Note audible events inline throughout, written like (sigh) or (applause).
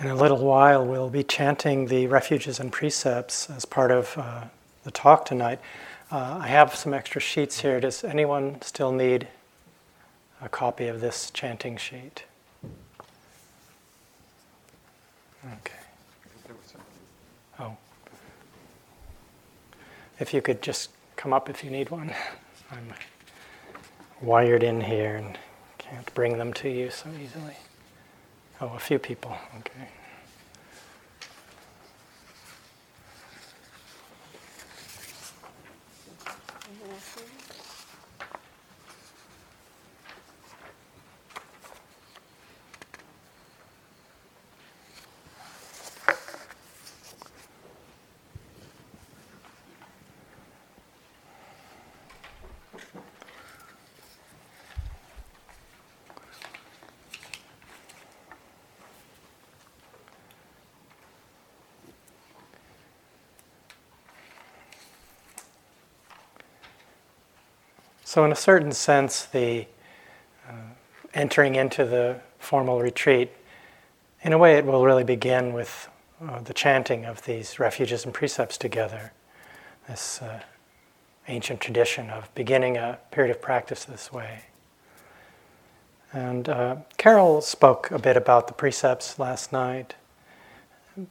In a little while, we'll be chanting the refuges and precepts as part of uh, the talk tonight. Uh, I have some extra sheets here. Does anyone still need a copy of this chanting sheet? Okay. Oh. If you could just come up if you need one. I'm wired in here and can't bring them to you so easily. Oh, a few people. Okay. So, in a certain sense, the uh, entering into the formal retreat, in a way, it will really begin with uh, the chanting of these refuges and precepts together. This uh, ancient tradition of beginning a period of practice this way. And uh, Carol spoke a bit about the precepts last night.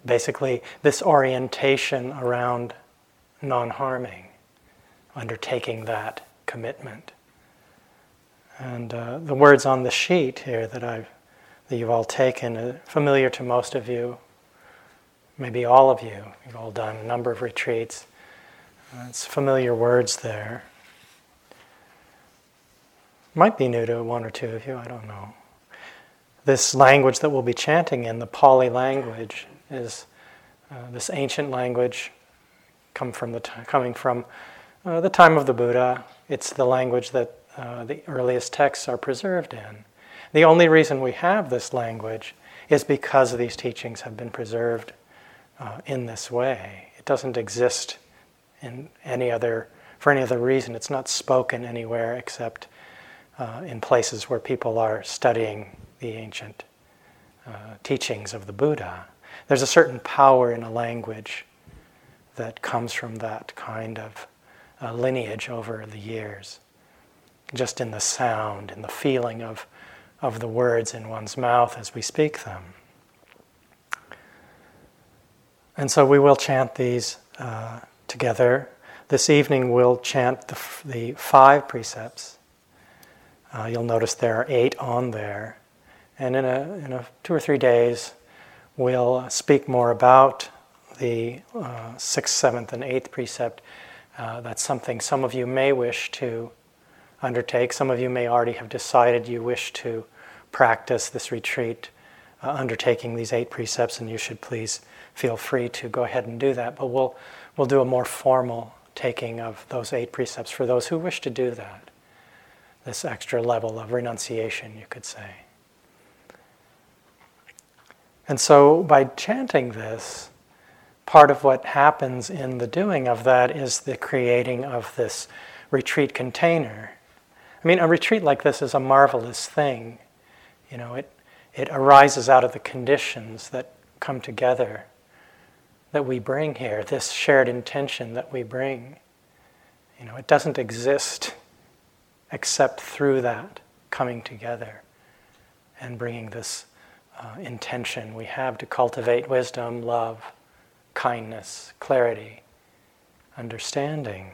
Basically, this orientation around non harming, undertaking that commitment. And uh, the words on the sheet here that I've that you've all taken are familiar to most of you, maybe all of you. You've all done a number of retreats. Uh, it's familiar words there. Might be new to one or two of you, I don't know. This language that we'll be chanting in, the Pali language, is uh, this ancient language come from the t- coming from uh, the time of the Buddha, it's the language that uh, the earliest texts are preserved in. The only reason we have this language is because these teachings have been preserved uh, in this way. It doesn't exist in any other for any other reason. It's not spoken anywhere except uh, in places where people are studying the ancient uh, teachings of the Buddha. There's a certain power in a language that comes from that kind of uh, lineage over the years, just in the sound and the feeling of, of the words in one's mouth as we speak them. And so we will chant these uh, together. This evening we'll chant the, the five precepts. Uh, you'll notice there are eight on there. And in a, in a two or three days, we'll speak more about the uh, sixth, seventh, and eighth precept uh, that's something some of you may wish to undertake. Some of you may already have decided you wish to practice this retreat, uh, undertaking these eight precepts, and you should please feel free to go ahead and do that. But we'll, we'll do a more formal taking of those eight precepts for those who wish to do that. This extra level of renunciation, you could say. And so by chanting this, part of what happens in the doing of that is the creating of this retreat container. I mean, a retreat like this is a marvelous thing. You know, it, it arises out of the conditions that come together that we bring here, this shared intention that we bring. You know, it doesn't exist except through that coming together and bringing this uh, intention we have to cultivate wisdom, love, kindness, clarity, understanding.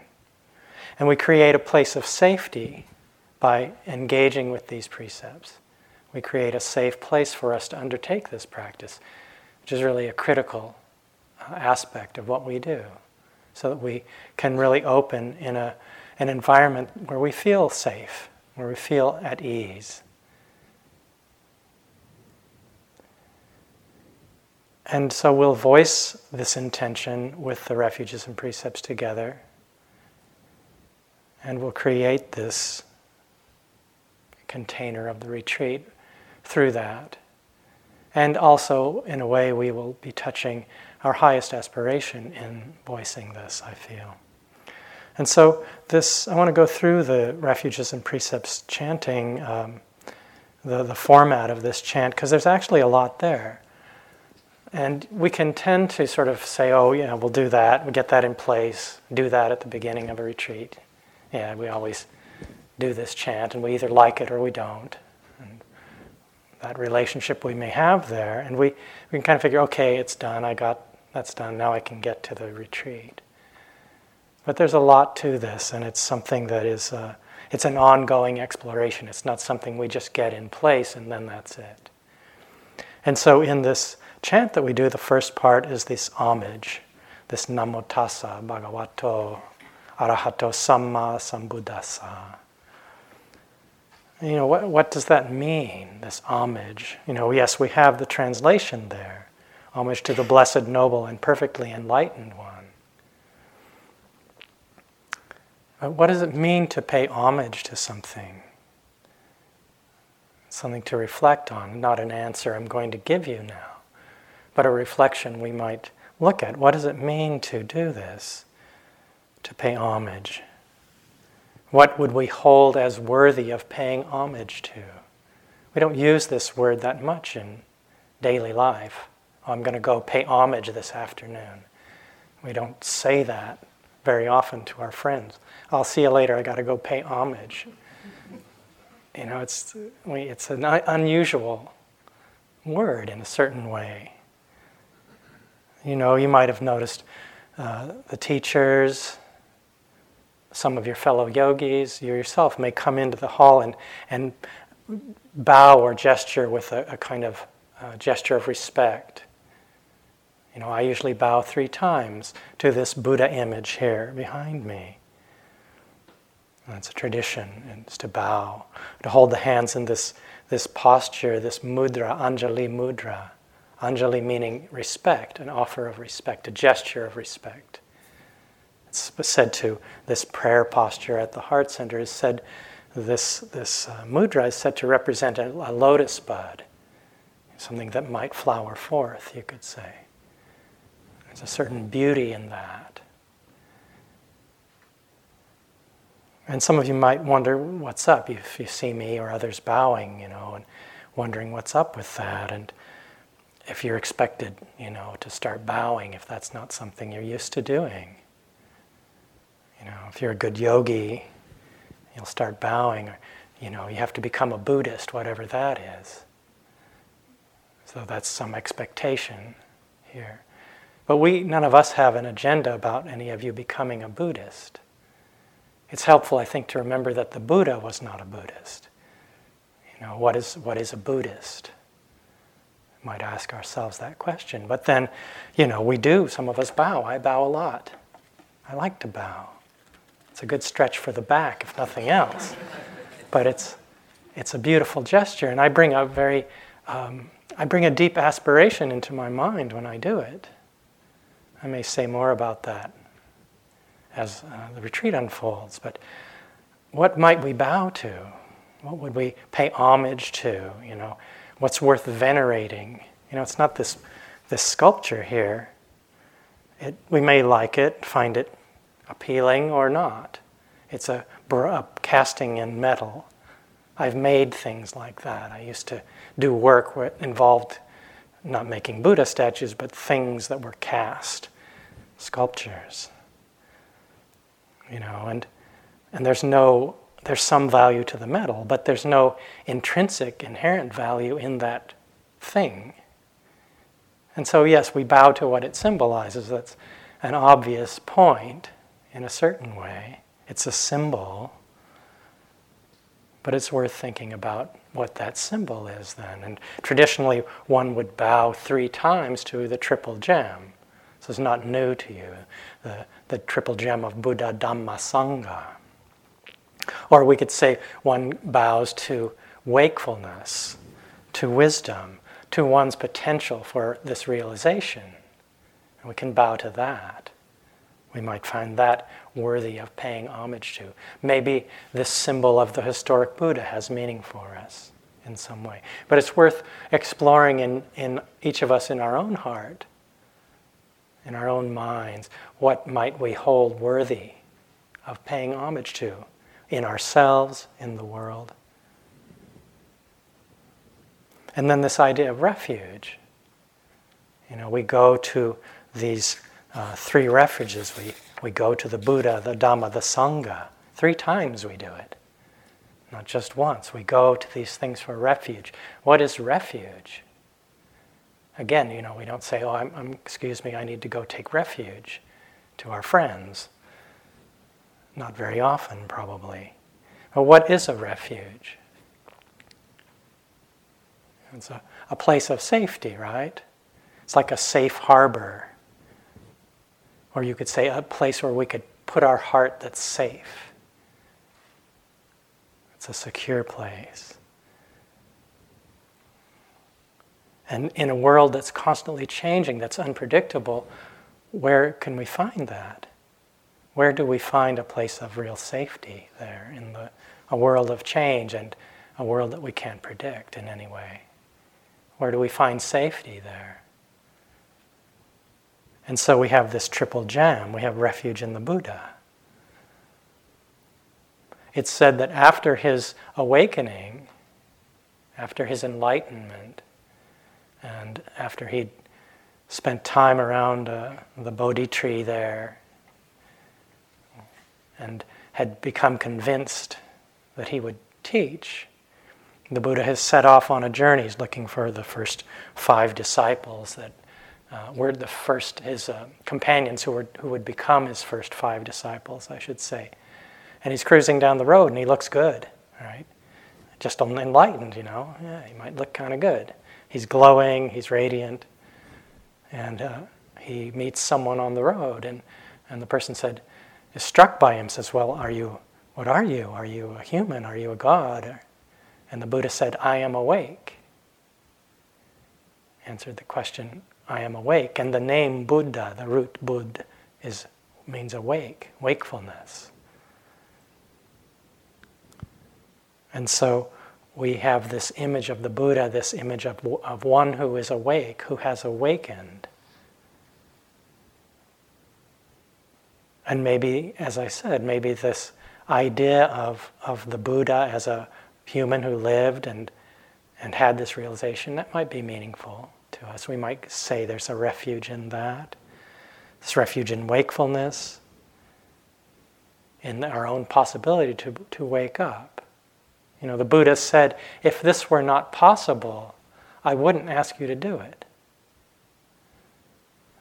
And we create a place of safety by engaging with these precepts. We create a safe place for us to undertake this practice, which is really a critical uh, aspect of what we do, so that we can really open in a, an environment where we feel safe, where we feel at ease. And so we'll voice this intention with the refuges and precepts together. And we'll create this container of the retreat through that. And also, in a way, we will be touching our highest aspiration in voicing this, I feel. And so, this, I want to go through the refuges and precepts chanting, um, the, the format of this chant, because there's actually a lot there. And we can tend to sort of say, oh, yeah, we'll do that, we get that in place, do that at the beginning of a retreat. Yeah, we always do this chant, and we either like it or we don't. And that relationship we may have there, and we, we can kind of figure, okay, it's done, I got that's done, now I can get to the retreat. But there's a lot to this, and it's something that is, uh, it's an ongoing exploration. It's not something we just get in place and then that's it. And so in this chant that we do, the first part is this homage, this Namo Tassa Bhagavato Arahato Samma Sambuddhassa. You know, what, what does that mean, this homage? You know, yes, we have the translation there homage to the blessed, noble, and perfectly enlightened one. But what does it mean to pay homage to something? Something to reflect on, not an answer I'm going to give you now, but a reflection we might look at. What does it mean to do this? To pay homage? What would we hold as worthy of paying homage to? We don't use this word that much in daily life. Oh, I'm going to go pay homage this afternoon. We don't say that very often to our friends. I'll see you later, I got to go pay homage. You know, it's, it's an unusual word in a certain way. You know, you might have noticed uh, the teachers, some of your fellow yogis, you yourself may come into the hall and, and bow or gesture with a, a kind of uh, gesture of respect. You know, I usually bow three times to this Buddha image here behind me. That's a tradition, it's to bow, to hold the hands in this, this posture, this mudra, Anjali mudra. Anjali meaning respect, an offer of respect, a gesture of respect. It's said to, this prayer posture at the heart center is said, this, this uh, mudra is said to represent a, a lotus bud, something that might flower forth, you could say. There's a certain beauty in that. And some of you might wonder what's up if you see me or others bowing, you know, and wondering what's up with that. And if you're expected, you know, to start bowing, if that's not something you're used to doing. You know, if you're a good yogi, you'll start bowing. Or, you know, you have to become a Buddhist, whatever that is. So that's some expectation here. But we, none of us have an agenda about any of you becoming a Buddhist. It's helpful, I think, to remember that the Buddha was not a Buddhist. You know, what is, what is a Buddhist? Might ask ourselves that question. But then, you know, we do. Some of us bow. I bow a lot. I like to bow. It's a good stretch for the back, if nothing else. but it's, it's a beautiful gesture, and I bring a very, um, I bring a deep aspiration into my mind when I do it. I may say more about that as uh, the retreat unfolds, but what might we bow to? What would we pay homage to? You know, what's worth venerating? You know, it's not this, this sculpture here. It, we may like it, find it appealing or not. It's a, a casting in metal. I've made things like that. I used to do work it involved not making Buddha statues, but things that were cast sculptures. You know, and and there's no there's some value to the metal, but there's no intrinsic inherent value in that thing. And so yes, we bow to what it symbolizes. That's an obvious point in a certain way. It's a symbol. But it's worth thinking about what that symbol is then. And traditionally, one would bow three times to the triple gem. So it's not new to you, the, the triple gem of Buddha, Dhamma, Sangha. Or we could say one bows to wakefulness, to wisdom, to one's potential for this realization. And we can bow to that. We might find that worthy of paying homage to. Maybe this symbol of the historic Buddha has meaning for us in some way. But it's worth exploring in, in each of us in our own heart in our own minds, what might we hold worthy of paying homage to in ourselves, in the world? And then this idea of refuge. You know, we go to these uh, three refuges. We, we go to the Buddha, the Dhamma, the Sangha. Three times we do it, not just once. We go to these things for refuge. What is refuge? Again, you know, we don't say, oh, I'm, I'm, excuse me, I need to go take refuge to our friends. Not very often, probably. But what is a refuge? It's a, a place of safety, right? It's like a safe harbor. Or you could say a place where we could put our heart that's safe. It's a secure place. And in a world that's constantly changing, that's unpredictable, where can we find that? Where do we find a place of real safety there in the, a world of change and a world that we can't predict in any way? Where do we find safety there? And so we have this triple gem. We have refuge in the Buddha. It's said that after his awakening, after his enlightenment, and after he'd spent time around uh, the Bodhi tree there and had become convinced that he would teach, the Buddha has set off on a journey. He's looking for the first five disciples that uh, were the first, his uh, companions who, were, who would become his first five disciples, I should say. And he's cruising down the road and he looks good, right? Just enlightened, you know. Yeah, he might look kind of good. He's glowing, he's radiant. And uh, he meets someone on the road, and, and the person said, is struck by him, says, Well, are you, what are you? Are you a human? Are you a god? And the Buddha said, I am awake. Answered the question, I am awake. And the name Buddha, the root Bud, is, means awake, wakefulness. And so we have this image of the Buddha, this image of, of one who is awake, who has awakened. And maybe, as I said, maybe this idea of, of the Buddha as a human who lived and, and had this realization, that might be meaningful to us. We might say there's a refuge in that. This refuge in wakefulness, in our own possibility to, to wake up. You know, the Buddha said, if this were not possible, I wouldn't ask you to do it.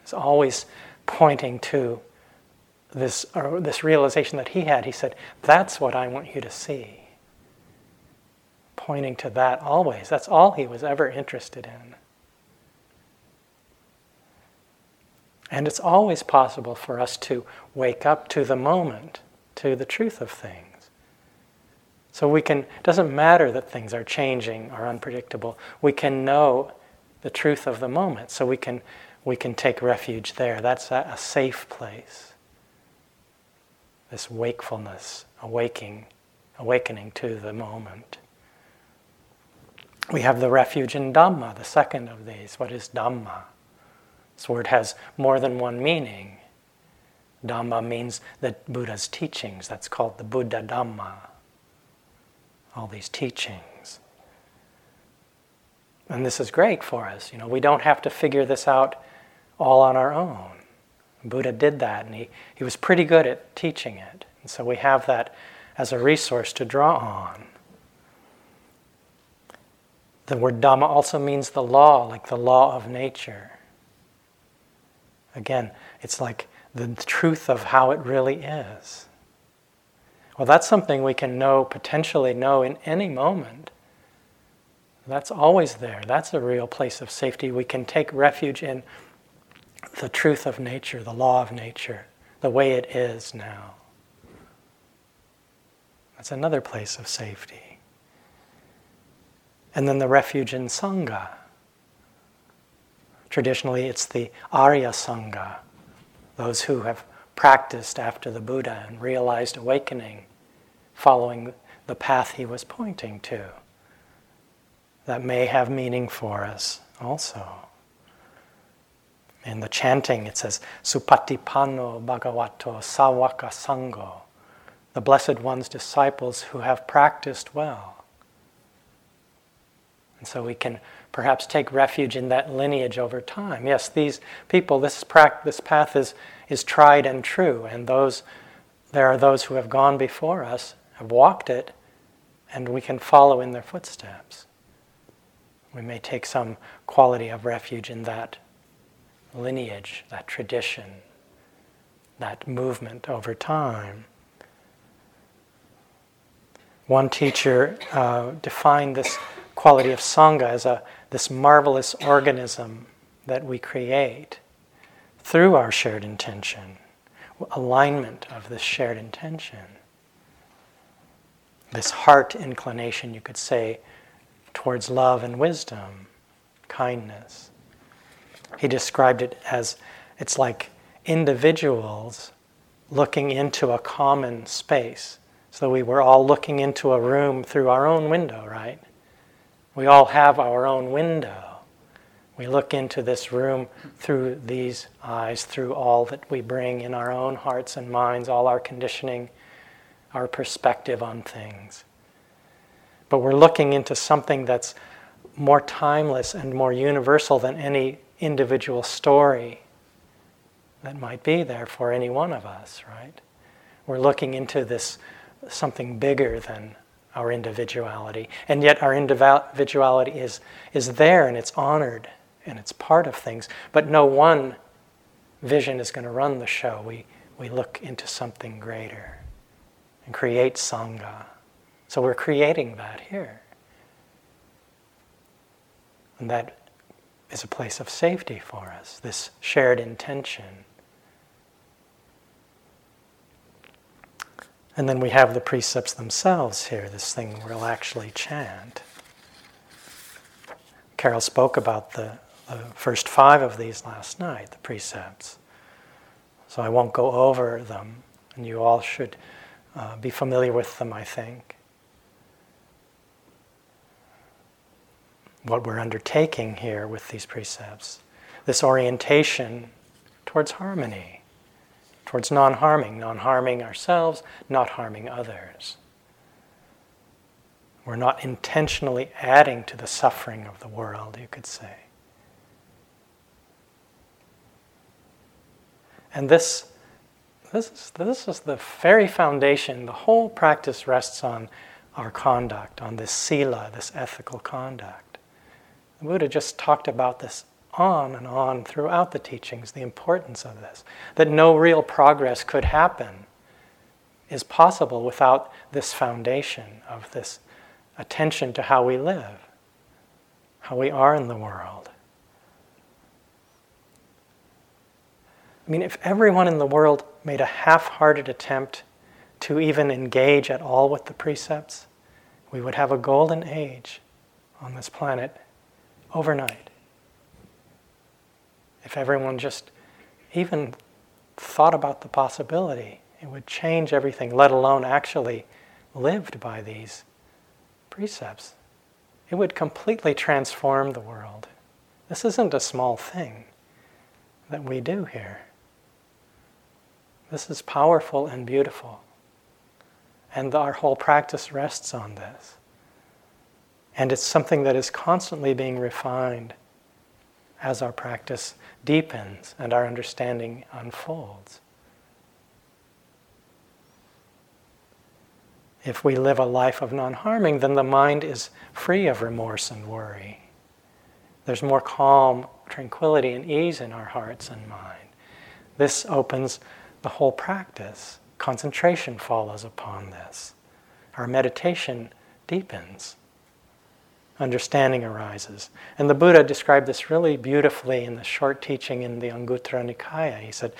It's always pointing to this, or this realization that he had. He said, That's what I want you to see. Pointing to that always. That's all he was ever interested in. And it's always possible for us to wake up to the moment, to the truth of things. So we can, it doesn't matter that things are changing or unpredictable. We can know the truth of the moment. So we can, we can take refuge there. That's a, a safe place this wakefulness, awaking, awakening to the moment. We have the refuge in Dhamma, the second of these. What is Dhamma? This word has more than one meaning. Dhamma means the Buddha's teachings. That's called the Buddha Dhamma. All these teachings. And this is great for us. You know, we don't have to figure this out all on our own. Buddha did that, and he, he was pretty good at teaching it. And so we have that as a resource to draw on. The word Dhamma also means the law, like the law of nature. Again, it's like the truth of how it really is. Well, that's something we can know, potentially know in any moment. That's always there. That's a real place of safety. We can take refuge in the truth of nature, the law of nature, the way it is now. That's another place of safety. And then the refuge in Sangha. Traditionally, it's the Arya Sangha, those who have practiced after the Buddha and realized awakening, following the path he was pointing to. That may have meaning for us also. In the chanting, it says, Supatipanno Bhagavato Sawaka Sango, the Blessed One's disciples who have practiced well. And so we can perhaps take refuge in that lineage over time. Yes, these people, this, pra- this path is, is tried and true, and those, there are those who have gone before us, have walked it, and we can follow in their footsteps. We may take some quality of refuge in that lineage, that tradition, that movement over time. One teacher uh, defined this quality of Sangha as a, this marvelous organism that we create through our shared intention, alignment of this shared intention. This heart inclination, you could say, towards love and wisdom, kindness. He described it as it's like individuals looking into a common space. So we were all looking into a room through our own window, right? We all have our own window. We look into this room through these eyes, through all that we bring in our own hearts and minds, all our conditioning, our perspective on things. But we're looking into something that's more timeless and more universal than any individual story that might be there for any one of us, right? We're looking into this something bigger than our individuality. And yet our individuality is, is there and it's honored and it's part of things. But no one vision is going to run the show. We, we look into something greater and create Sangha. So we're creating that here. And that is a place of safety for us, this shared intention. And then we have the precepts themselves here, this thing we'll actually chant. Carol spoke about the, the first five of these last night, the precepts. So I won't go over them, and you all should uh, be familiar with them, I think. What we're undertaking here with these precepts, this orientation towards harmony towards non harming, non harming ourselves, not harming others. We're not intentionally adding to the suffering of the world, you could say. And this, this, is, this is the very foundation. The whole practice rests on our conduct, on this sila, this ethical conduct. The Buddha just talked about this on and on throughout the teachings the importance of this. That no real progress could happen is possible without this foundation of this attention to how we live, how we are in the world. I mean, if everyone in the world made a half hearted attempt to even engage at all with the precepts, we would have a golden age on this planet overnight if everyone just even thought about the possibility, it would change everything, let alone actually lived by these precepts. It would completely transform the world. This isn't a small thing that we do here. This is powerful and beautiful. And our whole practice rests on this. And it's something that is constantly being refined as our practice deepens and our understanding unfolds. If we live a life of non harming, then the mind is free of remorse and worry. There's more calm, tranquility, and ease in our hearts and mind. This opens the whole practice. Concentration follows upon this. Our meditation deepens understanding arises. And the Buddha described this really beautifully in the short teaching in the Anguttara Nikaya. He said,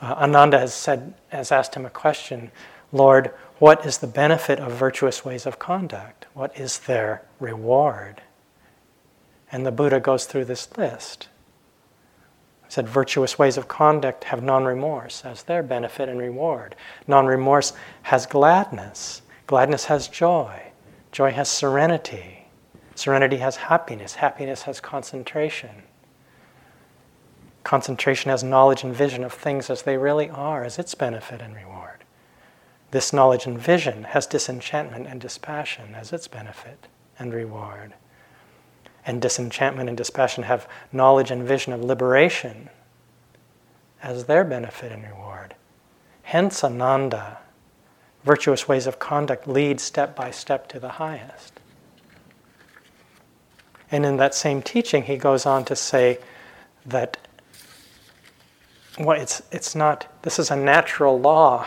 uh, Ananda has said, has asked him a question, Lord, what is the benefit of virtuous ways of conduct? What is their reward? And the Buddha goes through this list. He said, virtuous ways of conduct have non remorse as their benefit and reward. Non remorse has gladness. Gladness has joy. Joy has serenity. Serenity has happiness, happiness has concentration. Concentration has knowledge and vision of things as they really are, as its benefit and reward. This knowledge and vision has disenchantment and dispassion as its benefit and reward. and disenchantment and dispassion have knowledge and vision of liberation as their benefit and reward. Hence, Ananda, virtuous ways of conduct lead step by step to the highest. And in that same teaching, he goes on to say that well, it's, it's not, this is a natural law.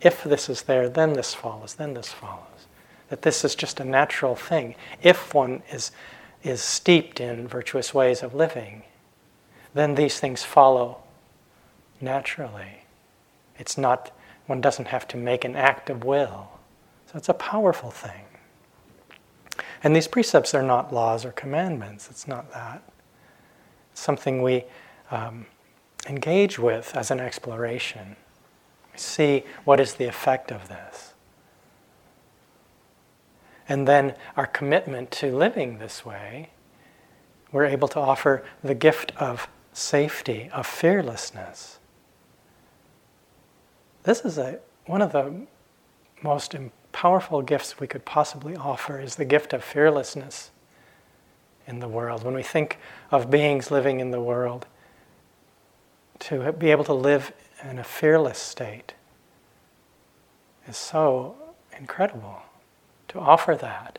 If this is there, then this follows, then this follows. That this is just a natural thing. If one is, is steeped in virtuous ways of living, then these things follow naturally. It's not, one doesn't have to make an act of will. So it's a powerful thing. And these precepts are not laws or commandments, it's not that. It's something we um, engage with as an exploration. We see what is the effect of this. And then our commitment to living this way, we're able to offer the gift of safety, of fearlessness. This is a, one of the most powerful gifts we could possibly offer is the gift of fearlessness in the world. When we think of beings living in the world, to be able to live in a fearless state is so incredible to offer that.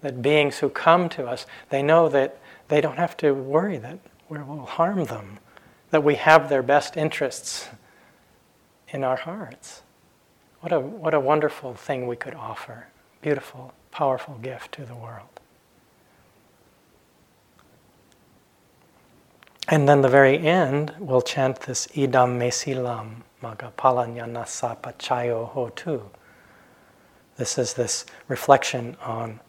That beings who come to us, they know that they don't have to worry that we will harm them, that we have their best interests in our hearts. What a, what a wonderful thing we could offer. Beautiful, powerful gift to the world. And then the very end, we'll chant this idam mesilam magapalanyanasa hotu. This is this reflection on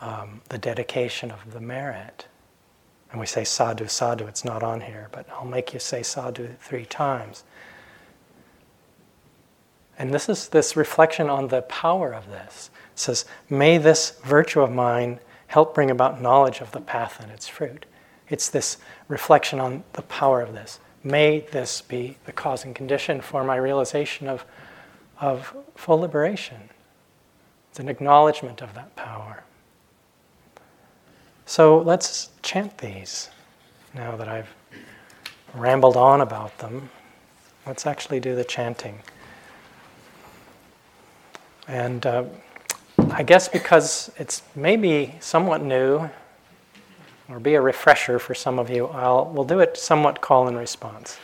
um, the dedication of the merit. And we say sadhu, sadhu, it's not on here, but I'll make you say sadhu three times. And this is this reflection on the power of this. It says, May this virtue of mine help bring about knowledge of the path and its fruit. It's this reflection on the power of this. May this be the cause and condition for my realization of, of full liberation. It's an acknowledgement of that power. So let's chant these now that I've rambled on about them. Let's actually do the chanting. And uh, I guess because it's maybe somewhat new, or be a refresher for some of you, I'll, we'll do it somewhat call and response.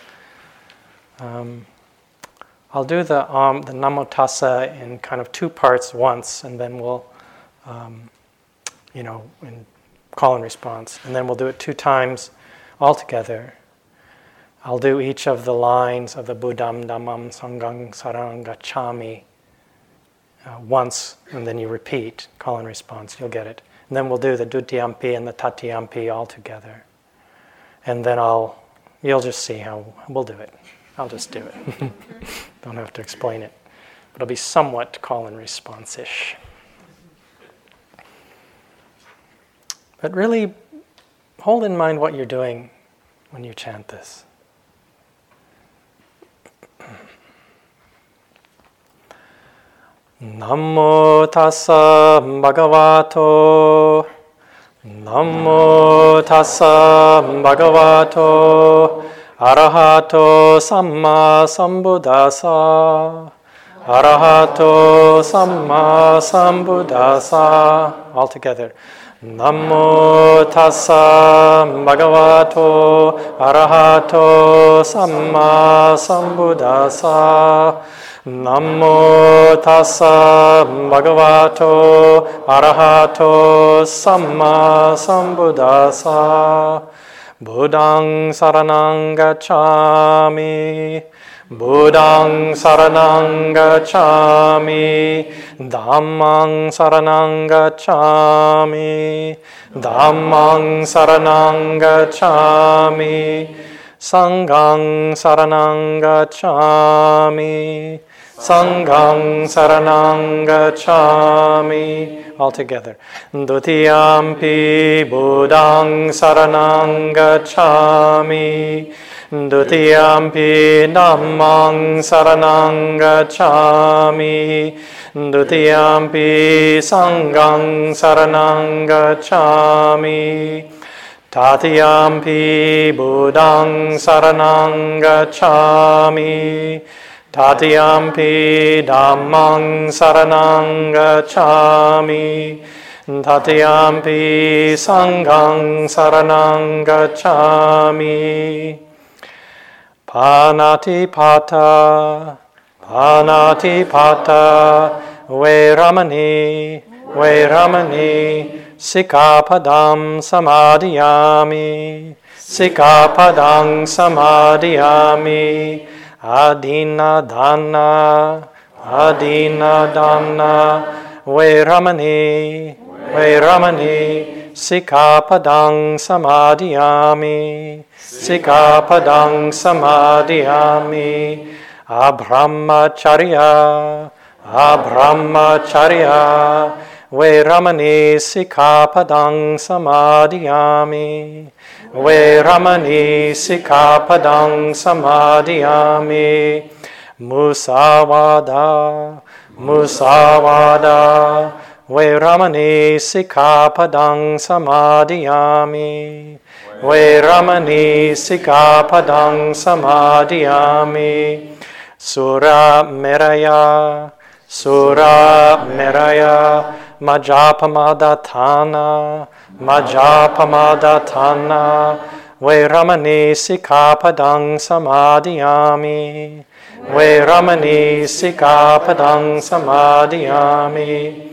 Um, I'll do the, um, the Namo Tassa in kind of two parts once, and then we'll, um, you know, in call and response. And then we'll do it two times all together. I'll do each of the lines of the Buddham Dhammam Sangham Sarang Gacchami uh, once, and then you repeat, call and response, you'll get it. And then we'll do the Dutiyampi and the Tatiyampi all together. And then I'll, you'll just see how we'll do it. I'll just do it. (laughs) Don't have to explain it. But it'll be somewhat call and response ish. But really, hold in mind what you're doing when you chant this. Namo tassa bhagavato. Namo tassa bhagavato. Arahato samma sambuddhasa Arahato samma sambuddhasa All together. Namo tassa bhagavato. Arahato samma sambuddhasa නමෝ තස්ස භගවතෝ අරහතෝ සම්මා සම්බුදාසා බුද්ධං සරණං ගච්ඡාමි බුද්ධං සරණං ගච්ඡාමි ධම්මං සරණං ගච්ඡාමි ධම්මං සරණං ගච්ඡාමි සංඝං සරණං ගච්ඡාමි Sanghang saranang gacchami All together. Dutiyampi Buddhang Saranang Gacchami. Dutiyampi Dhammang Saranang Gacchami. Dutiyampi Sanghang Saranang Gacchami. Tatiyampi Buddhang Saranang Tatiyampi Dhammang Saranang Gacchami. Tatiyampi Sanghang Saranang Gacchami. Panati Pata Panati Pata Veramani Veramani Sikapadam Samadhiyami Sikapadang Samadhiyami Adina Dana, Adina Dana, Veramani, Veramani, Sikapadang Samadhiyami, Sikapadang Samadhiyami, Abrahmacharya, Abrahmacharya, Veramani, Sikapadang Samadhiyami, Veramani Sikapadang Samadhiyami Musavada Musavada Veramani Sikapadang Samadhiyami Veramani Sikapadang Samadhiyami Sura Meraya Sura Meraya. Majapamadatana Majapamadhatana Veramani Sikapadang Samadhiyami Veramani Sikapadang Samadhiyami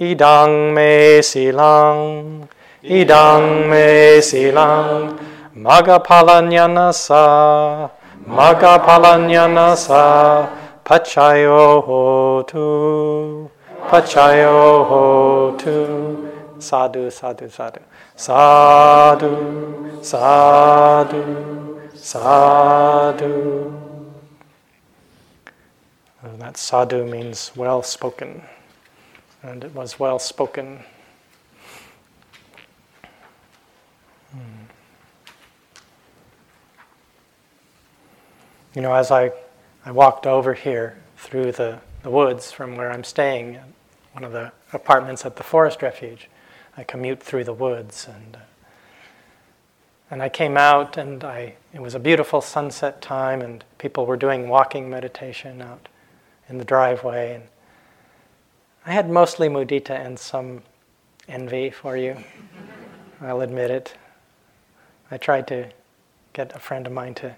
Idang me silang Idang me silang Magapalanyanasa Magapalanyanasa Pachayo hotu Pachayo hotu sadhu, sadhu, sadhu. Sadhu, sadhu, sadhu. And that sadhu means well spoken. And it was well spoken. Hmm. You know, as I, I walked over here through the, the woods from where I'm staying, one of the apartments at the forest refuge, I commute through the woods and uh, and I came out and I it was a beautiful sunset time and people were doing walking meditation out in the driveway and I had mostly mudita and some envy for you. (laughs) I'll admit it. I tried to get a friend of mine to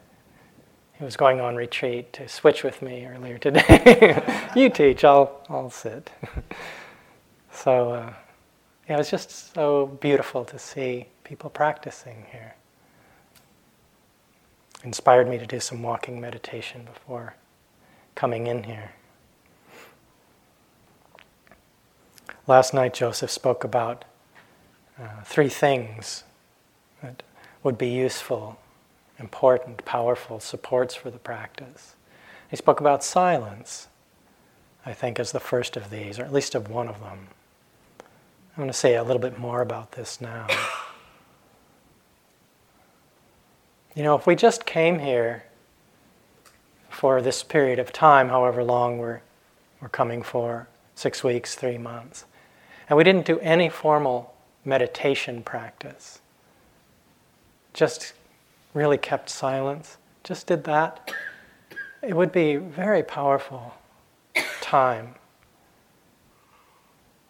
he was going on retreat to switch with me earlier today. (laughs) you teach, I'll I'll sit. (laughs) so uh, yeah, it was just so beautiful to see people practicing here. Inspired me to do some walking meditation before coming in here. Last night, Joseph spoke about uh, three things that would be useful, important, powerful supports for the practice. He spoke about silence, I think, as the first of these, or at least of one of them. I'm going to say a little bit more about this now. You know, if we just came here for this period of time, however long we're, we're coming for six weeks, three months, and we didn't do any formal meditation practice, just really kept silence, just did that, it would be very powerful time.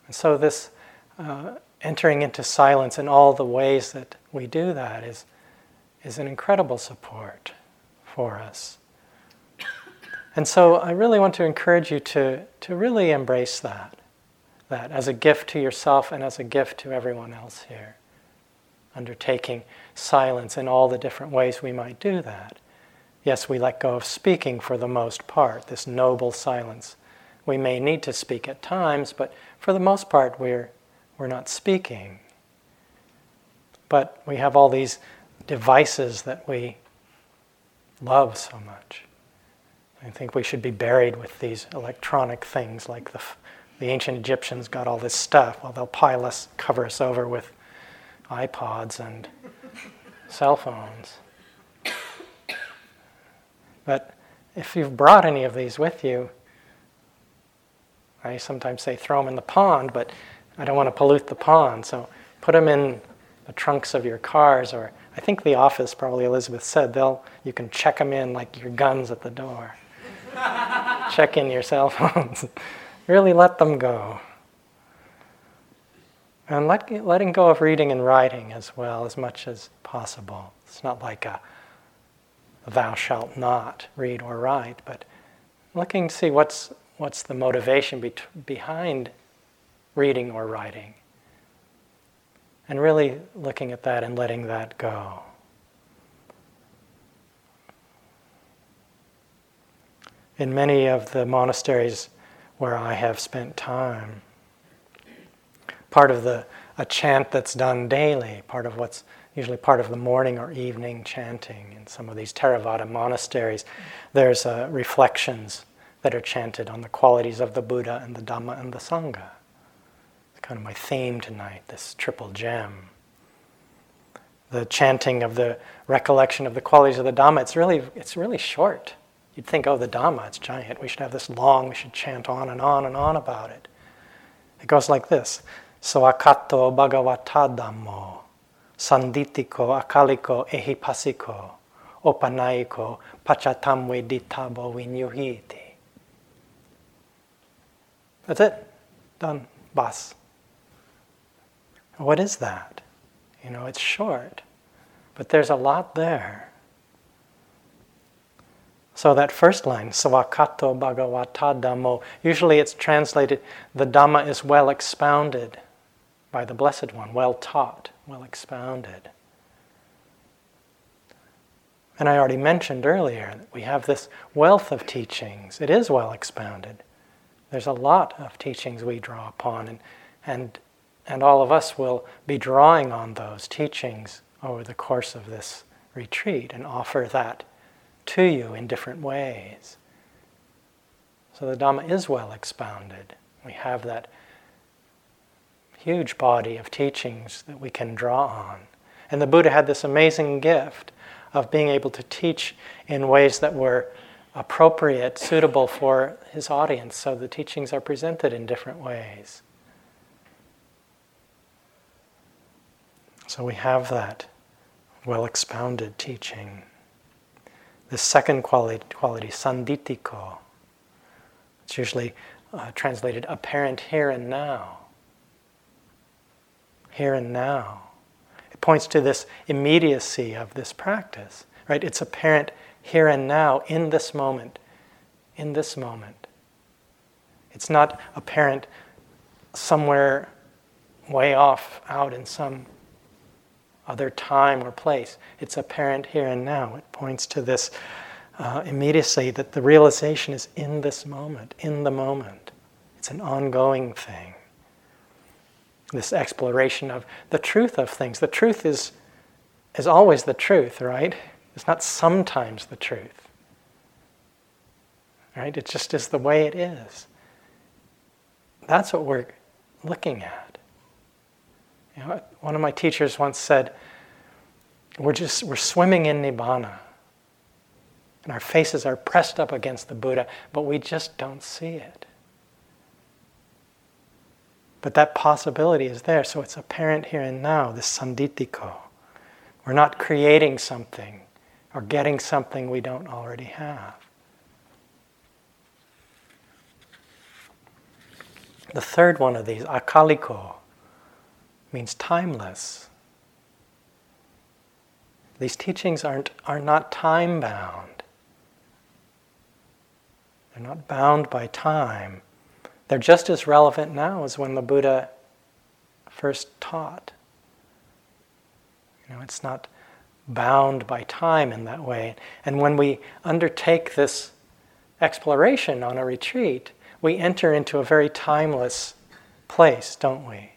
And so, this uh, entering into silence in all the ways that we do that is, is an incredible support for us. And so I really want to encourage you to, to really embrace that, that as a gift to yourself and as a gift to everyone else here. Undertaking silence in all the different ways we might do that. Yes, we let go of speaking for the most part, this noble silence. We may need to speak at times, but for the most part, we're we're not speaking. But we have all these devices that we love so much. I think we should be buried with these electronic things like the, the ancient Egyptians got all this stuff. Well, they'll pile us, cover us over with iPods and (laughs) cell phones. But if you've brought any of these with you, I sometimes say throw them in the pond, but I don't want to pollute the pond, so put them in the trunks of your cars, or I think the office, probably Elizabeth said, they'll you can check them in like your guns at the door. (laughs) check in your cell phones. (laughs) really let them go. And let, letting go of reading and writing as well, as much as possible. It's not like a thou shalt not read or write, but looking to see what's, what's the motivation be- behind reading or writing. And really looking at that and letting that go. In many of the monasteries where I have spent time, part of the a chant that's done daily, part of what's usually part of the morning or evening chanting. In some of these Theravada monasteries, there's uh, reflections that are chanted on the qualities of the Buddha and the Dhamma and the Sangha. Kind of my theme tonight, this triple gem. The chanting of the recollection of the qualities of the Dhamma, it's really, it's really short. You'd think, oh, the Dhamma, it's giant. We should have this long, we should chant on and on and on about it. It goes like this Sawakato Bhagavata Dhammo, Sanditiko Akaliko Ehipassiko, Opanaiko Pachatamwe Ditabo Vinyuhiti. That's it. Done. Bas. What is that? You know, it's short, but there's a lot there. So that first line, Sawakato Bhagavata Dhammo, usually it's translated, the Dhamma is well expounded by the Blessed One, well taught, well expounded. And I already mentioned earlier that we have this wealth of teachings. It is well expounded. There's a lot of teachings we draw upon, and, and, and all of us will be drawing on those teachings over the course of this retreat and offer that to you in different ways. So the Dhamma is well expounded. We have that huge body of teachings that we can draw on. And the Buddha had this amazing gift of being able to teach in ways that were appropriate, suitable for his audience. So the teachings are presented in different ways. So we have that well expounded teaching. The second quality, quality sanditiko, it's usually uh, translated apparent here and now here and now. It points to this immediacy of this practice, right? It's apparent here and now, in this moment, in this moment. It's not apparent somewhere way off out in some other time or place. It's apparent here and now. It points to this uh, immediacy that the realization is in this moment, in the moment. It's an ongoing thing this exploration of the truth of things. The truth is, is always the truth, right? It's not sometimes the truth. Right? It just is the way it is. That's what we're looking at. You know, one of my teachers once said, we're just we're swimming in nibbana. And our faces are pressed up against the Buddha, but we just don't see it. But that possibility is there, so it's apparent here and now, this sanditiko. We're not creating something or getting something we don't already have. The third one of these, akaliko, means timeless. These teachings aren't, are not time bound. They're not bound by time. They're just as relevant now as when the Buddha first taught. You know, it's not bound by time in that way. And when we undertake this exploration on a retreat, we enter into a very timeless place, don't we?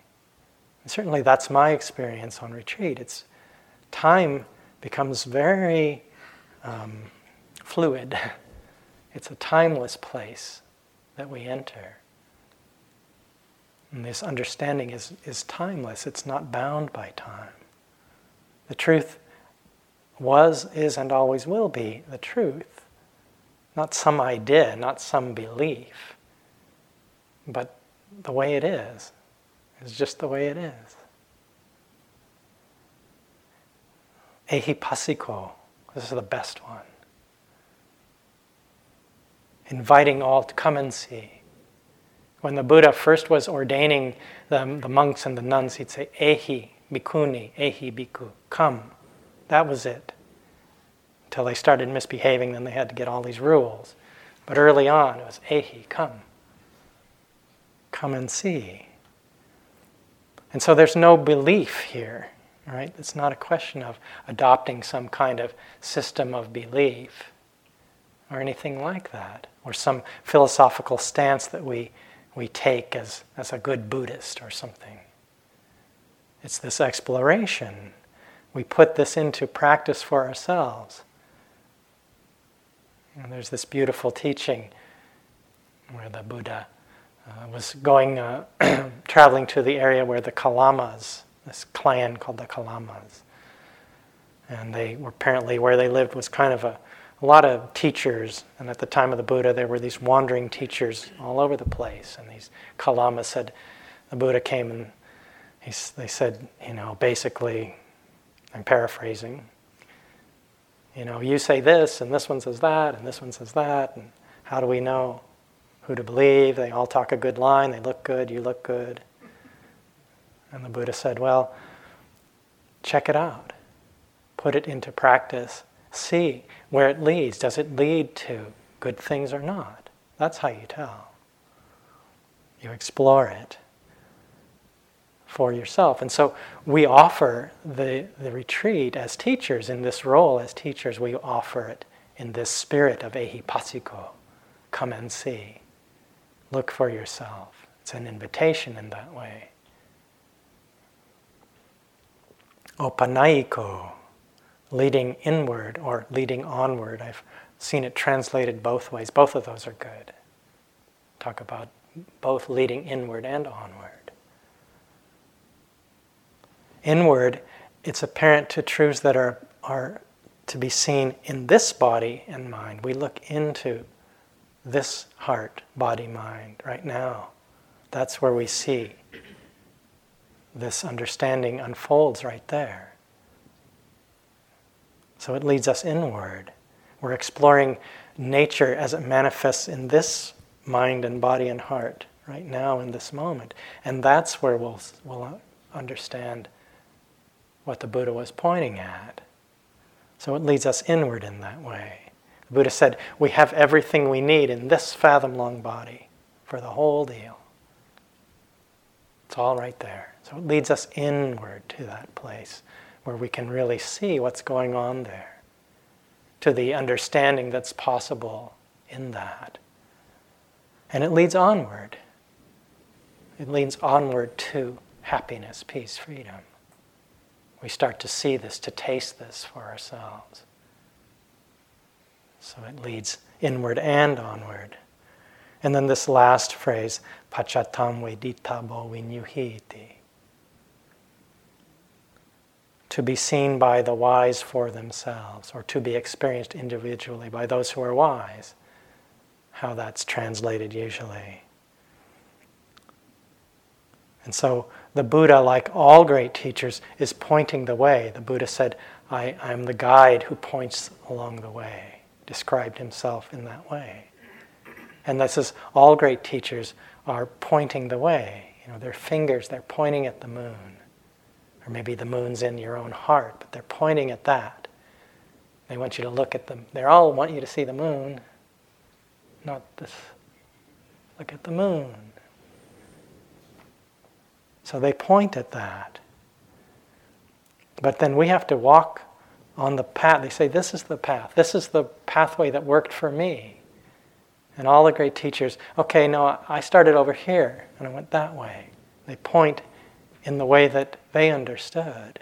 And certainly that's my experience on retreat. It's time becomes very um, fluid. (laughs) It's a timeless place that we enter. And this understanding is, is timeless, it's not bound by time. The truth was, is, and always will be the truth. Not some idea, not some belief, but the way it is, is just the way it is. Ehipassiko, this is the best one. Inviting all to come and see. When the Buddha first was ordaining the, the monks and the nuns, he'd say, Ehi, bhikkhuni, Ehi, bhikkhu, come. That was it. Until they started misbehaving, then they had to get all these rules. But early on, it was Ehi, come. Come and see. And so there's no belief here, right? It's not a question of adopting some kind of system of belief or anything like that, or some philosophical stance that we we take as, as a good Buddhist or something. It's this exploration. We put this into practice for ourselves. And there's this beautiful teaching where the Buddha uh, was going, uh, (clears throat) traveling to the area where the Kalamas, this clan called the Kalamas, and they were apparently where they lived was kind of a a lot of teachers, and at the time of the Buddha, there were these wandering teachers all over the place. And these Kalamas said, the Buddha came and he, they said, you know, basically, I'm paraphrasing, you know, you say this, and this one says that, and this one says that, and how do we know who to believe? They all talk a good line, they look good, you look good. And the Buddha said, well, check it out, put it into practice, see where it leads. Does it lead to good things or not? That's how you tell. You explore it for yourself. And so we offer the, the retreat as teachers, in this role as teachers, we offer it in this spirit of ehipassiko. Come and see. Look for yourself. It's an invitation in that way. Opanaiko leading inward or leading onward. I've seen it translated both ways. Both of those are good. Talk about both leading inward and onward. Inward, it's apparent to truths that are, are to be seen in this body and mind. We look into this heart, body, mind right now. That's where we see this understanding unfolds right there. So it leads us inward. We're exploring nature as it manifests in this mind and body and heart right now in this moment. And that's where we'll, we'll understand what the Buddha was pointing at. So it leads us inward in that way. The Buddha said, We have everything we need in this fathom long body for the whole deal. It's all right there. So it leads us inward to that place where we can really see what's going on there, to the understanding that's possible in that. And it leads onward. It leads onward to happiness, peace, freedom. We start to see this, to taste this for ourselves. So it leads inward and onward. And then this last phrase, pachatam veditabo vinyuhiti to be seen by the wise for themselves, or to be experienced individually by those who are wise. How that's translated usually. And so the Buddha, like all great teachers, is pointing the way. The Buddha said, I, am the guide who points along the way, described himself in that way. And this is all great teachers are pointing the way. You know, their fingers, they're pointing at the moon. Or maybe the moon's in your own heart, but they're pointing at that. They want you to look at them. They all want you to see the moon, not this. Look at the moon. So they point at that. But then we have to walk on the path. They say, This is the path. This is the pathway that worked for me. And all the great teachers, okay, no, I started over here and I went that way. They point in the way that they understood.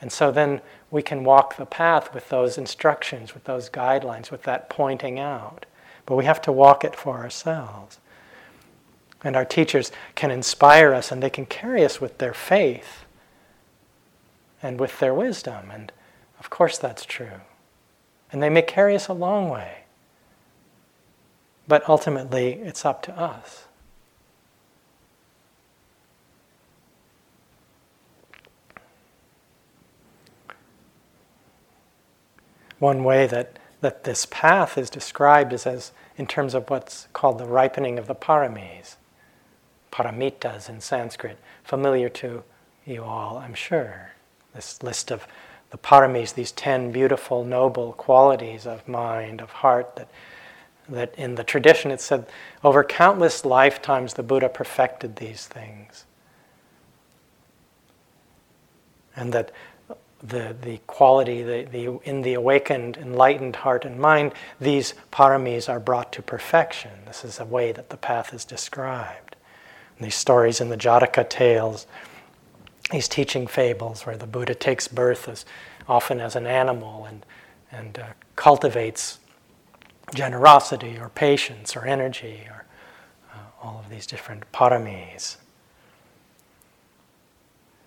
And so then we can walk the path with those instructions, with those guidelines, with that pointing out. But we have to walk it for ourselves. And our teachers can inspire us and they can carry us with their faith and with their wisdom. And of course, that's true. And they may carry us a long way. But ultimately, it's up to us. One way that, that this path is described is as in terms of what's called the ripening of the paramis, paramitas in Sanskrit, familiar to you all, I'm sure. This list of the paramis, these ten beautiful, noble qualities of mind, of heart, that, that in the tradition it said over countless lifetimes the Buddha perfected these things. And that the, the quality, the, the, in the awakened, enlightened heart and mind, these paramis are brought to perfection. This is a way that the path is described. And these stories in the Jataka tales, these teaching fables where the Buddha takes birth as often as an animal and, and uh, cultivates generosity or patience or energy or uh, all of these different paramis.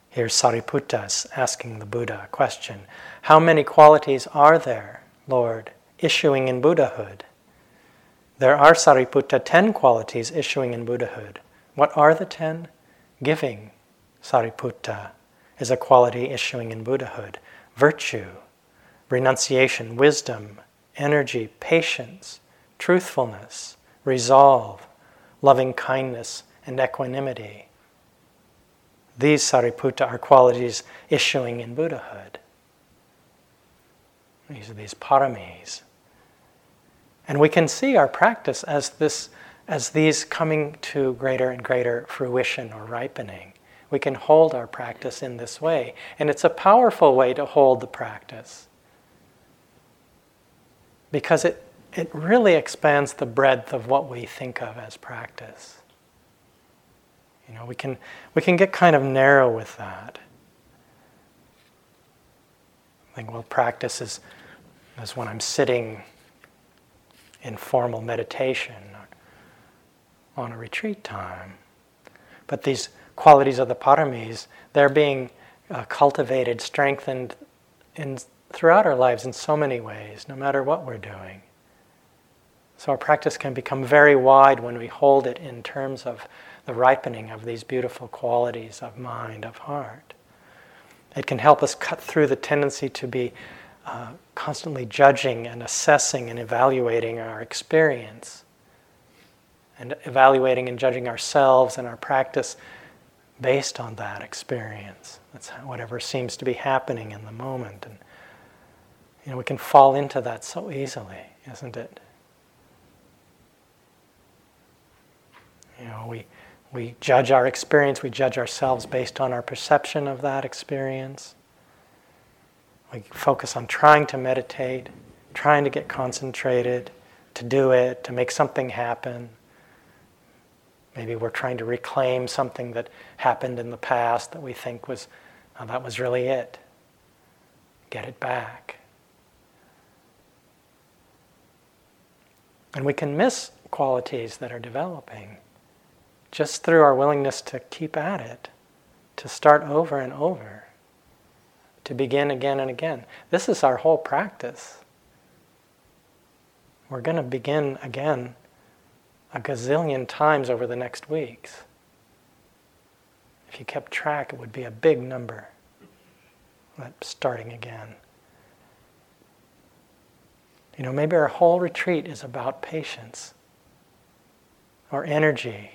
Here's Sariputta asking the Buddha a question How many qualities are there, Lord, issuing in Buddhahood? There are, Sariputta, ten qualities issuing in Buddhahood. What are the ten? Giving, Sariputta, is a quality issuing in Buddhahood. Virtue, renunciation, wisdom, energy, patience, truthfulness, resolve, loving kindness, and equanimity. These Sariputta are qualities issuing in Buddhahood. These are these paramis. And we can see our practice as this as these coming to greater and greater fruition or ripening. We can hold our practice in this way. And it's a powerful way to hold the practice. Because it, it really expands the breadth of what we think of as practice. You know, we can, we can get kind of narrow with that. I think, well, practice is, is when I'm sitting in formal meditation on a retreat time. But these qualities of the paramis, they're being uh, cultivated, strengthened in, throughout our lives in so many ways, no matter what we're doing. So our practice can become very wide when we hold it in terms of the ripening of these beautiful qualities of mind, of heart. It can help us cut through the tendency to be uh, constantly judging and assessing and evaluating our experience, and evaluating and judging ourselves and our practice based on that experience. That's whatever seems to be happening in the moment. And you know, we can fall into that so easily, isn't it? You know, we we judge our experience, we judge ourselves based on our perception of that experience. We focus on trying to meditate, trying to get concentrated, to do it, to make something happen. Maybe we're trying to reclaim something that happened in the past that we think was, oh, that was really it. Get it back. And we can miss qualities that are developing just through our willingness to keep at it, to start over and over, to begin again and again. This is our whole practice. We're going to begin again a gazillion times over the next weeks. If you kept track, it would be a big number. Starting again. You know, maybe our whole retreat is about patience or energy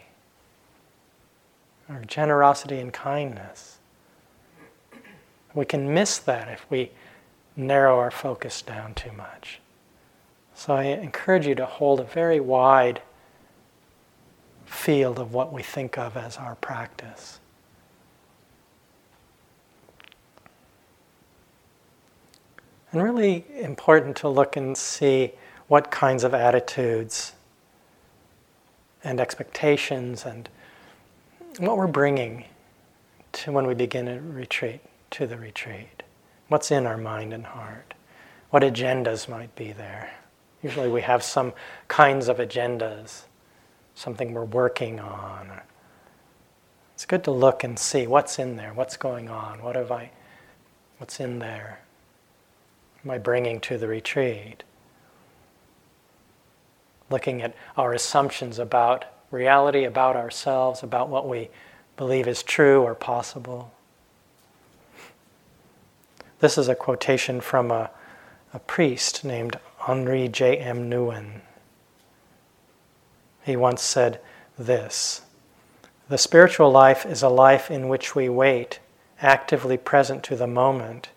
our generosity and kindness. We can miss that if we narrow our focus down too much. So I encourage you to hold a very wide field of what we think of as our practice. And really important to look and see what kinds of attitudes and expectations and what we're bringing to when we begin a retreat, to the retreat. What's in our mind and heart? What agendas might be there? Usually we have some kinds of agendas, something we're working on. It's good to look and see what's in there, what's going on, what have I, what's in there, am I bringing to the retreat? Looking at our assumptions about reality, about ourselves, about what we believe is true or possible. This is a quotation from a, a priest named Henri J.M. Nouwen. He once said this The spiritual life is a life in which we wait, actively present to the moment,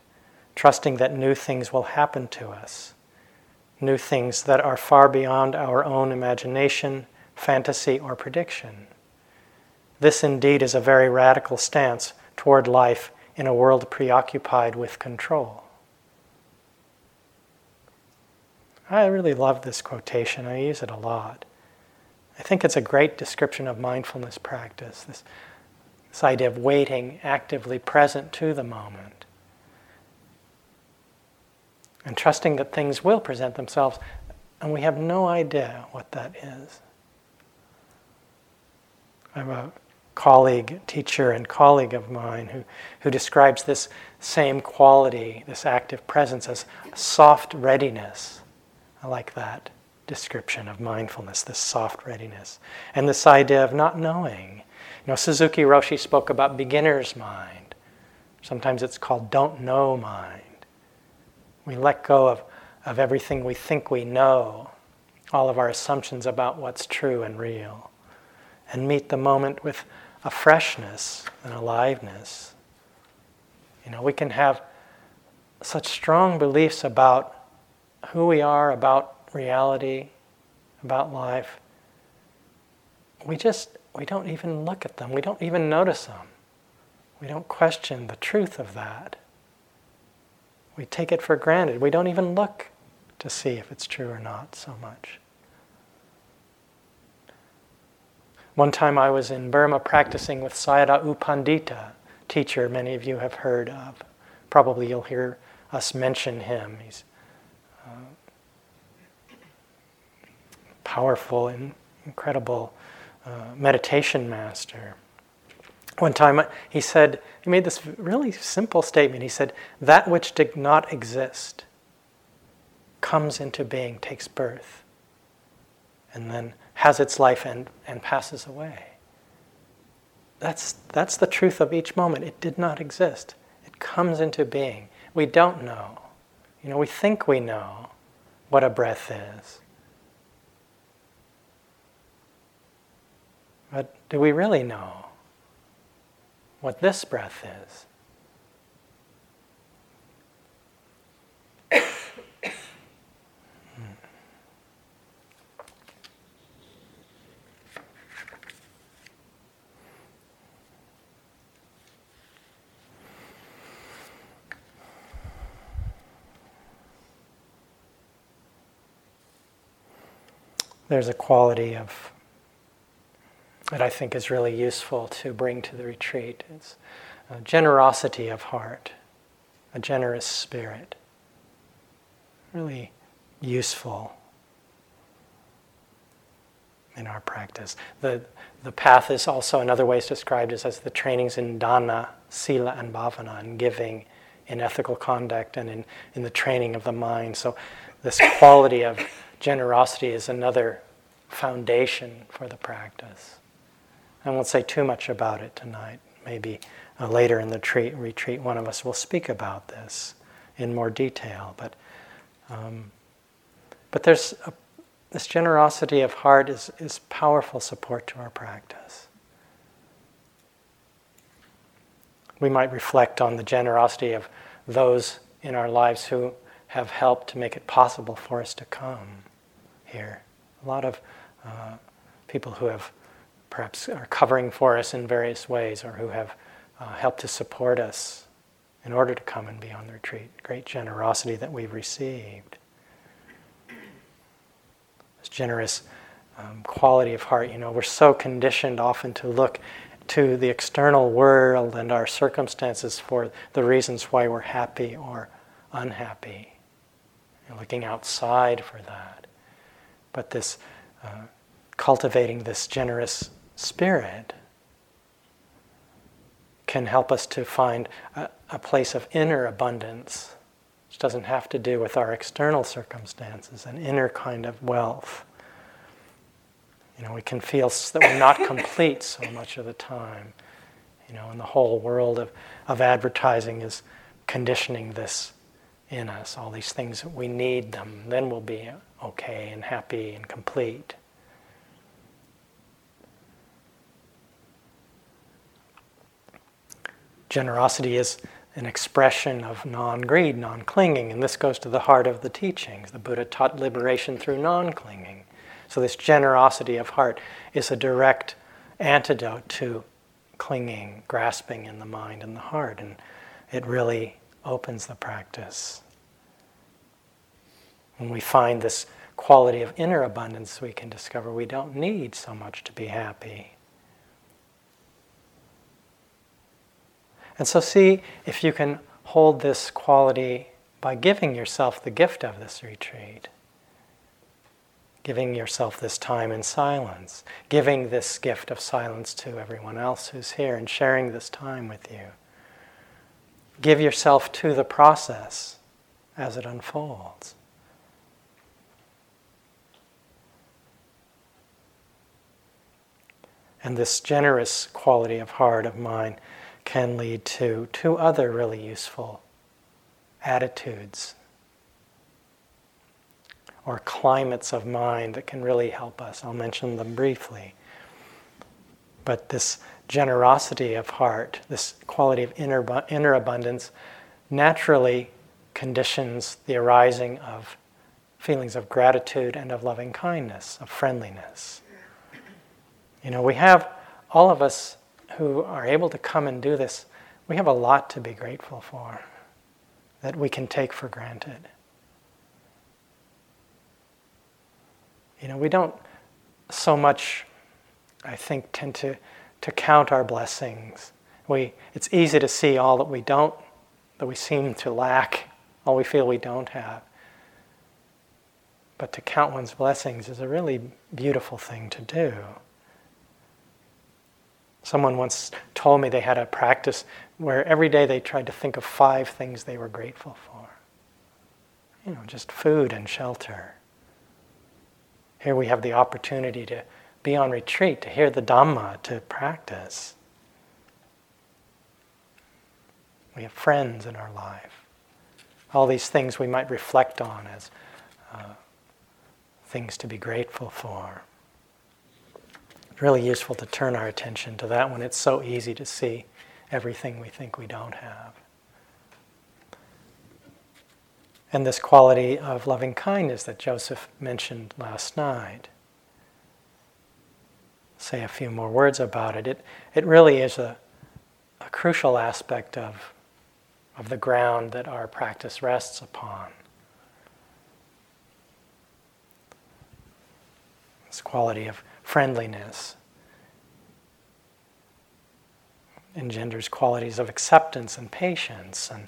trusting that new things will happen to us, new things that are far beyond our own imagination, fantasy, or prediction. This indeed is a very radical stance toward life in a world preoccupied with control. I really love this quotation. I use it a lot. I think it's a great description of mindfulness practice this, this idea of waiting, actively present to the moment, and trusting that things will present themselves, and we have no idea what that is. I have a colleague, teacher, and colleague of mine who, who describes this same quality, this active presence, as soft readiness. I like that description of mindfulness, this soft readiness. And this idea of not knowing. You know, Suzuki Roshi spoke about beginner's mind. Sometimes it's called don't know mind. We let go of, of everything we think we know, all of our assumptions about what's true and real, and meet the moment with a freshness and aliveness. You know, we can have such strong beliefs about who we are, about reality, about life. We just we don't even look at them. We don't even notice them. We don't question the truth of that. We take it for granted. We don't even look to see if it's true or not so much. One time I was in Burma practicing with Sayadaw U Pandita, teacher many of you have heard of. Probably you'll hear us mention him. He's uh, powerful and incredible uh, meditation master. One time he said, he made this really simple statement. He said, That which did not exist comes into being, takes birth, and then has its life and, and passes away. That's, that's the truth of each moment. It did not exist, it comes into being. We don't know. You know, we think we know what a breath is. But do we really know what this breath is? there's a quality of that I think is really useful to bring to the retreat. It's uh, generosity of heart, a generous spirit. Really useful in our practice. The, the path is also, in other ways, described as, as the trainings in dana, sila, and bhavana, in giving, in ethical conduct, and in, in the training of the mind. So, this quality of generosity is another foundation for the practice. I won't say too much about it tonight. Maybe uh, later in the treat, retreat, one of us will speak about this in more detail. But, um, but there's a, this generosity of heart is, is powerful support to our practice. We might reflect on the generosity of those in our lives who have helped to make it possible for us to come here. A lot of uh, people who have perhaps are covering for us in various ways or who have uh, helped to support us in order to come and be on the retreat. Great generosity that we've received. This generous um, quality of heart. You know, we're so conditioned often to look to the external world and our circumstances for the reasons why we're happy or unhappy. Looking outside for that. But this uh, cultivating this generous spirit can help us to find a, a place of inner abundance, which doesn't have to do with our external circumstances, an inner kind of wealth. You know, we can feel that we're not complete so much of the time. You know, and the whole world of, of advertising is conditioning this in us. All these things, that we need them, then we'll be okay and happy and complete. Generosity is an expression of non greed, non clinging, and this goes to the heart of the teachings. The Buddha taught liberation through non clinging. So, this generosity of heart is a direct antidote to clinging, grasping in the mind and the heart, and it really opens the practice. When we find this quality of inner abundance, we can discover we don't need so much to be happy. And so, see if you can hold this quality by giving yourself the gift of this retreat giving yourself this time in silence, giving this gift of silence to everyone else who's here, and sharing this time with you. Give yourself to the process as it unfolds. And this generous quality of heart of mine can lead to two other really useful attitudes or climates of mind that can really help us. I'll mention them briefly. But this generosity of heart, this quality of inner, inner abundance, naturally conditions the arising of feelings of gratitude and of loving kindness, of friendliness. You know, we have, all of us who are able to come and do this, we have a lot to be grateful for that we can take for granted. You know, we don't so much, I think, tend to, to count our blessings. We, it's easy to see all that we don't, that we seem to lack, all we feel we don't have. But to count one's blessings is a really beautiful thing to do. Someone once told me they had a practice where every day they tried to think of five things they were grateful for. You know, just food and shelter here we have the opportunity to be on retreat, to hear the Dhamma, to practice. We have friends in our life. All these things we might reflect on as uh, things to be grateful for. Really useful to turn our attention to that when it's so easy to see everything we think we don't have. and this quality of loving kindness that Joseph mentioned last night. Say a few more words about it. It, it really is a, a crucial aspect of, of the ground that our practice rests upon. This quality of friendliness engenders qualities of acceptance and patience and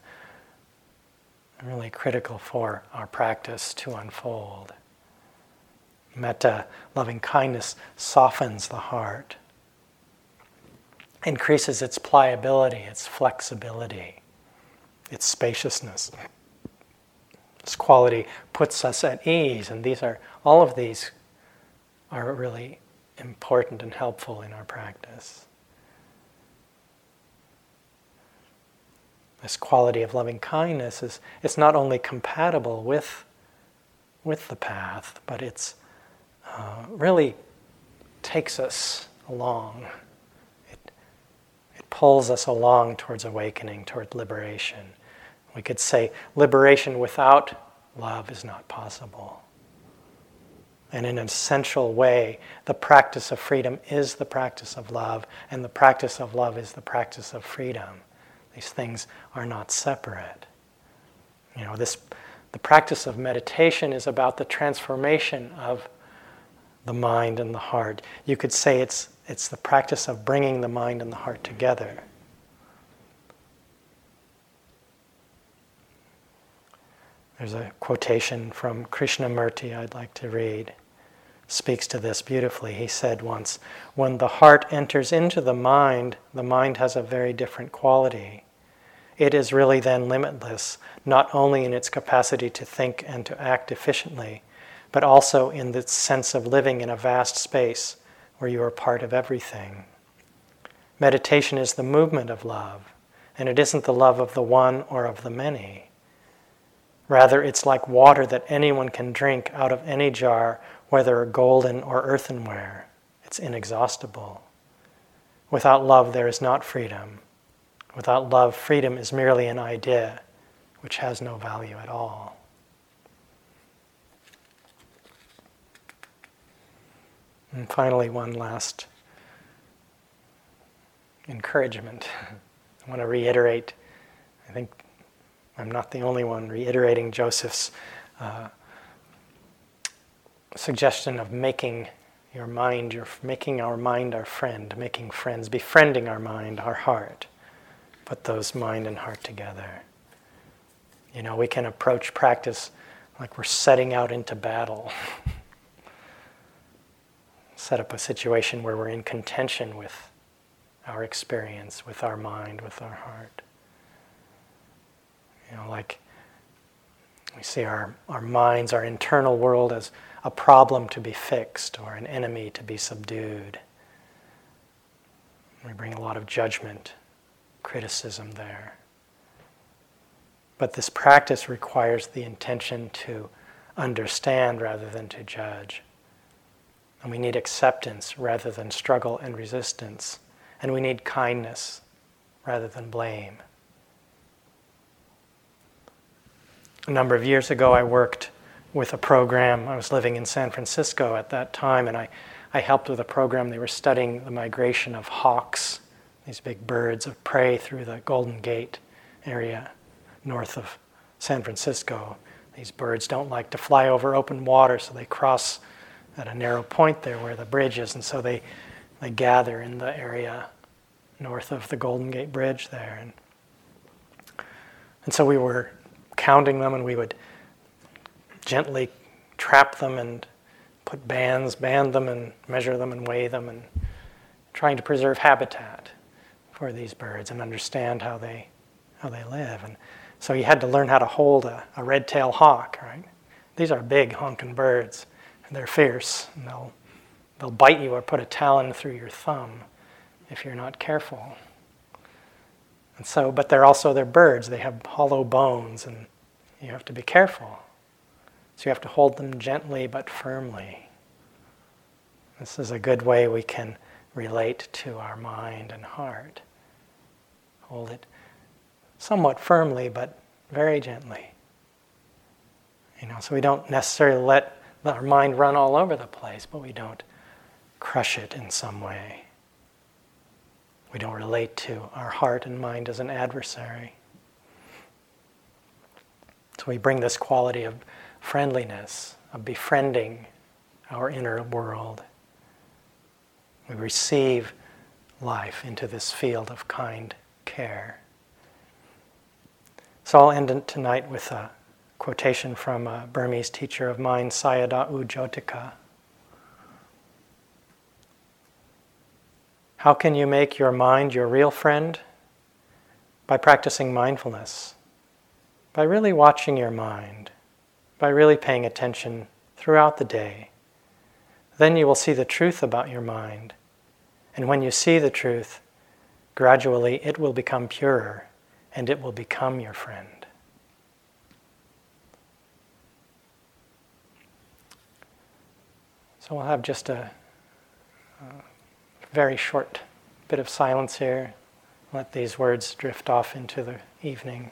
really critical for our practice to unfold. Metta, loving kindness, softens the heart, increases its pliability, its flexibility, its spaciousness. This quality puts us at ease, and these are all of these are really important and helpful in our practice. this quality of loving kindness is it's not only compatible with with the path, but it's uh, really takes us along. It it pulls us along towards awakening, towards liberation. We could say liberation without love is not possible. And in an essential way, the practice of freedom is the practice of love, and the practice of love is the practice of freedom. These things are not separate. You know, this, the practice of meditation is about the transformation of the mind and the heart. You could say it's, it's the practice of bringing the mind and the heart together. There's a quotation from Krishnamurti I'd like to read. Speaks to this beautifully. He said once, When the heart enters into the mind, the mind has a very different quality. It is really then limitless, not only in its capacity to think and to act efficiently, but also in the sense of living in a vast space where you are part of everything. Meditation is the movement of love, and it isn't the love of the one or of the many. Rather, it's like water that anyone can drink out of any jar whether golden or earthenware. It's inexhaustible. Without love, there is not freedom. Without love, freedom is merely an idea which has no value at all. And finally, one last encouragement. (laughs) I want to reiterate, I think I'm not the only one reiterating Joseph's uh, suggestion of making your mind, your, making our mind our friend, making friends, befriending our mind, our heart. Put those mind and heart together. You know, we can approach practice like we're setting out into battle. (laughs) Set up a situation where we're in contention with our experience, with our mind, with our heart. You know, like we see our, our minds, our internal world as a problem to be fixed or an enemy to be subdued. We bring a lot of judgment, criticism there. But this practice requires the intention to understand rather than to judge. And we need acceptance rather than struggle and resistance. And we need kindness rather than blame. A number of years ago, I worked with a program. I was living in San Francisco at that time, and I, I helped with a program. They were studying the migration of hawks, these big birds of prey, through the Golden Gate area north of San Francisco. These birds don't like to fly over open water, so they cross at a narrow point there where the bridge is, and so they, they gather in the area north of the Golden Gate Bridge there. And, and so we were counting them, and we would gently trap them and put bands, band them and measure them and weigh them and trying to preserve habitat for these birds and understand how they how they live. And so you had to learn how to hold a, a red-tailed hawk, right? These are big honking birds and they're fierce and they'll they'll bite you or put a talon through your thumb if you're not careful. And so, but they're also they're birds. They have hollow bones and you have to be careful. So you have to hold them gently but firmly. This is a good way we can relate to our mind and heart. Hold it somewhat firmly but very gently. You know, so we don't necessarily let our mind run all over the place, but we don't crush it in some way. We don't relate to our heart and mind as an adversary. So we bring this quality of friendliness, of befriending our inner world. We receive life into this field of kind care. So I'll end tonight with a quotation from a Burmese teacher of mine, Sayadaw Jotika. How can you make your mind your real friend? By practicing mindfulness, by really watching your mind, by really paying attention throughout the day. Then you will see the truth about your mind. And when you see the truth, gradually it will become purer and it will become your friend. So we'll have just a, a very short bit of silence here. Let these words drift off into the evening.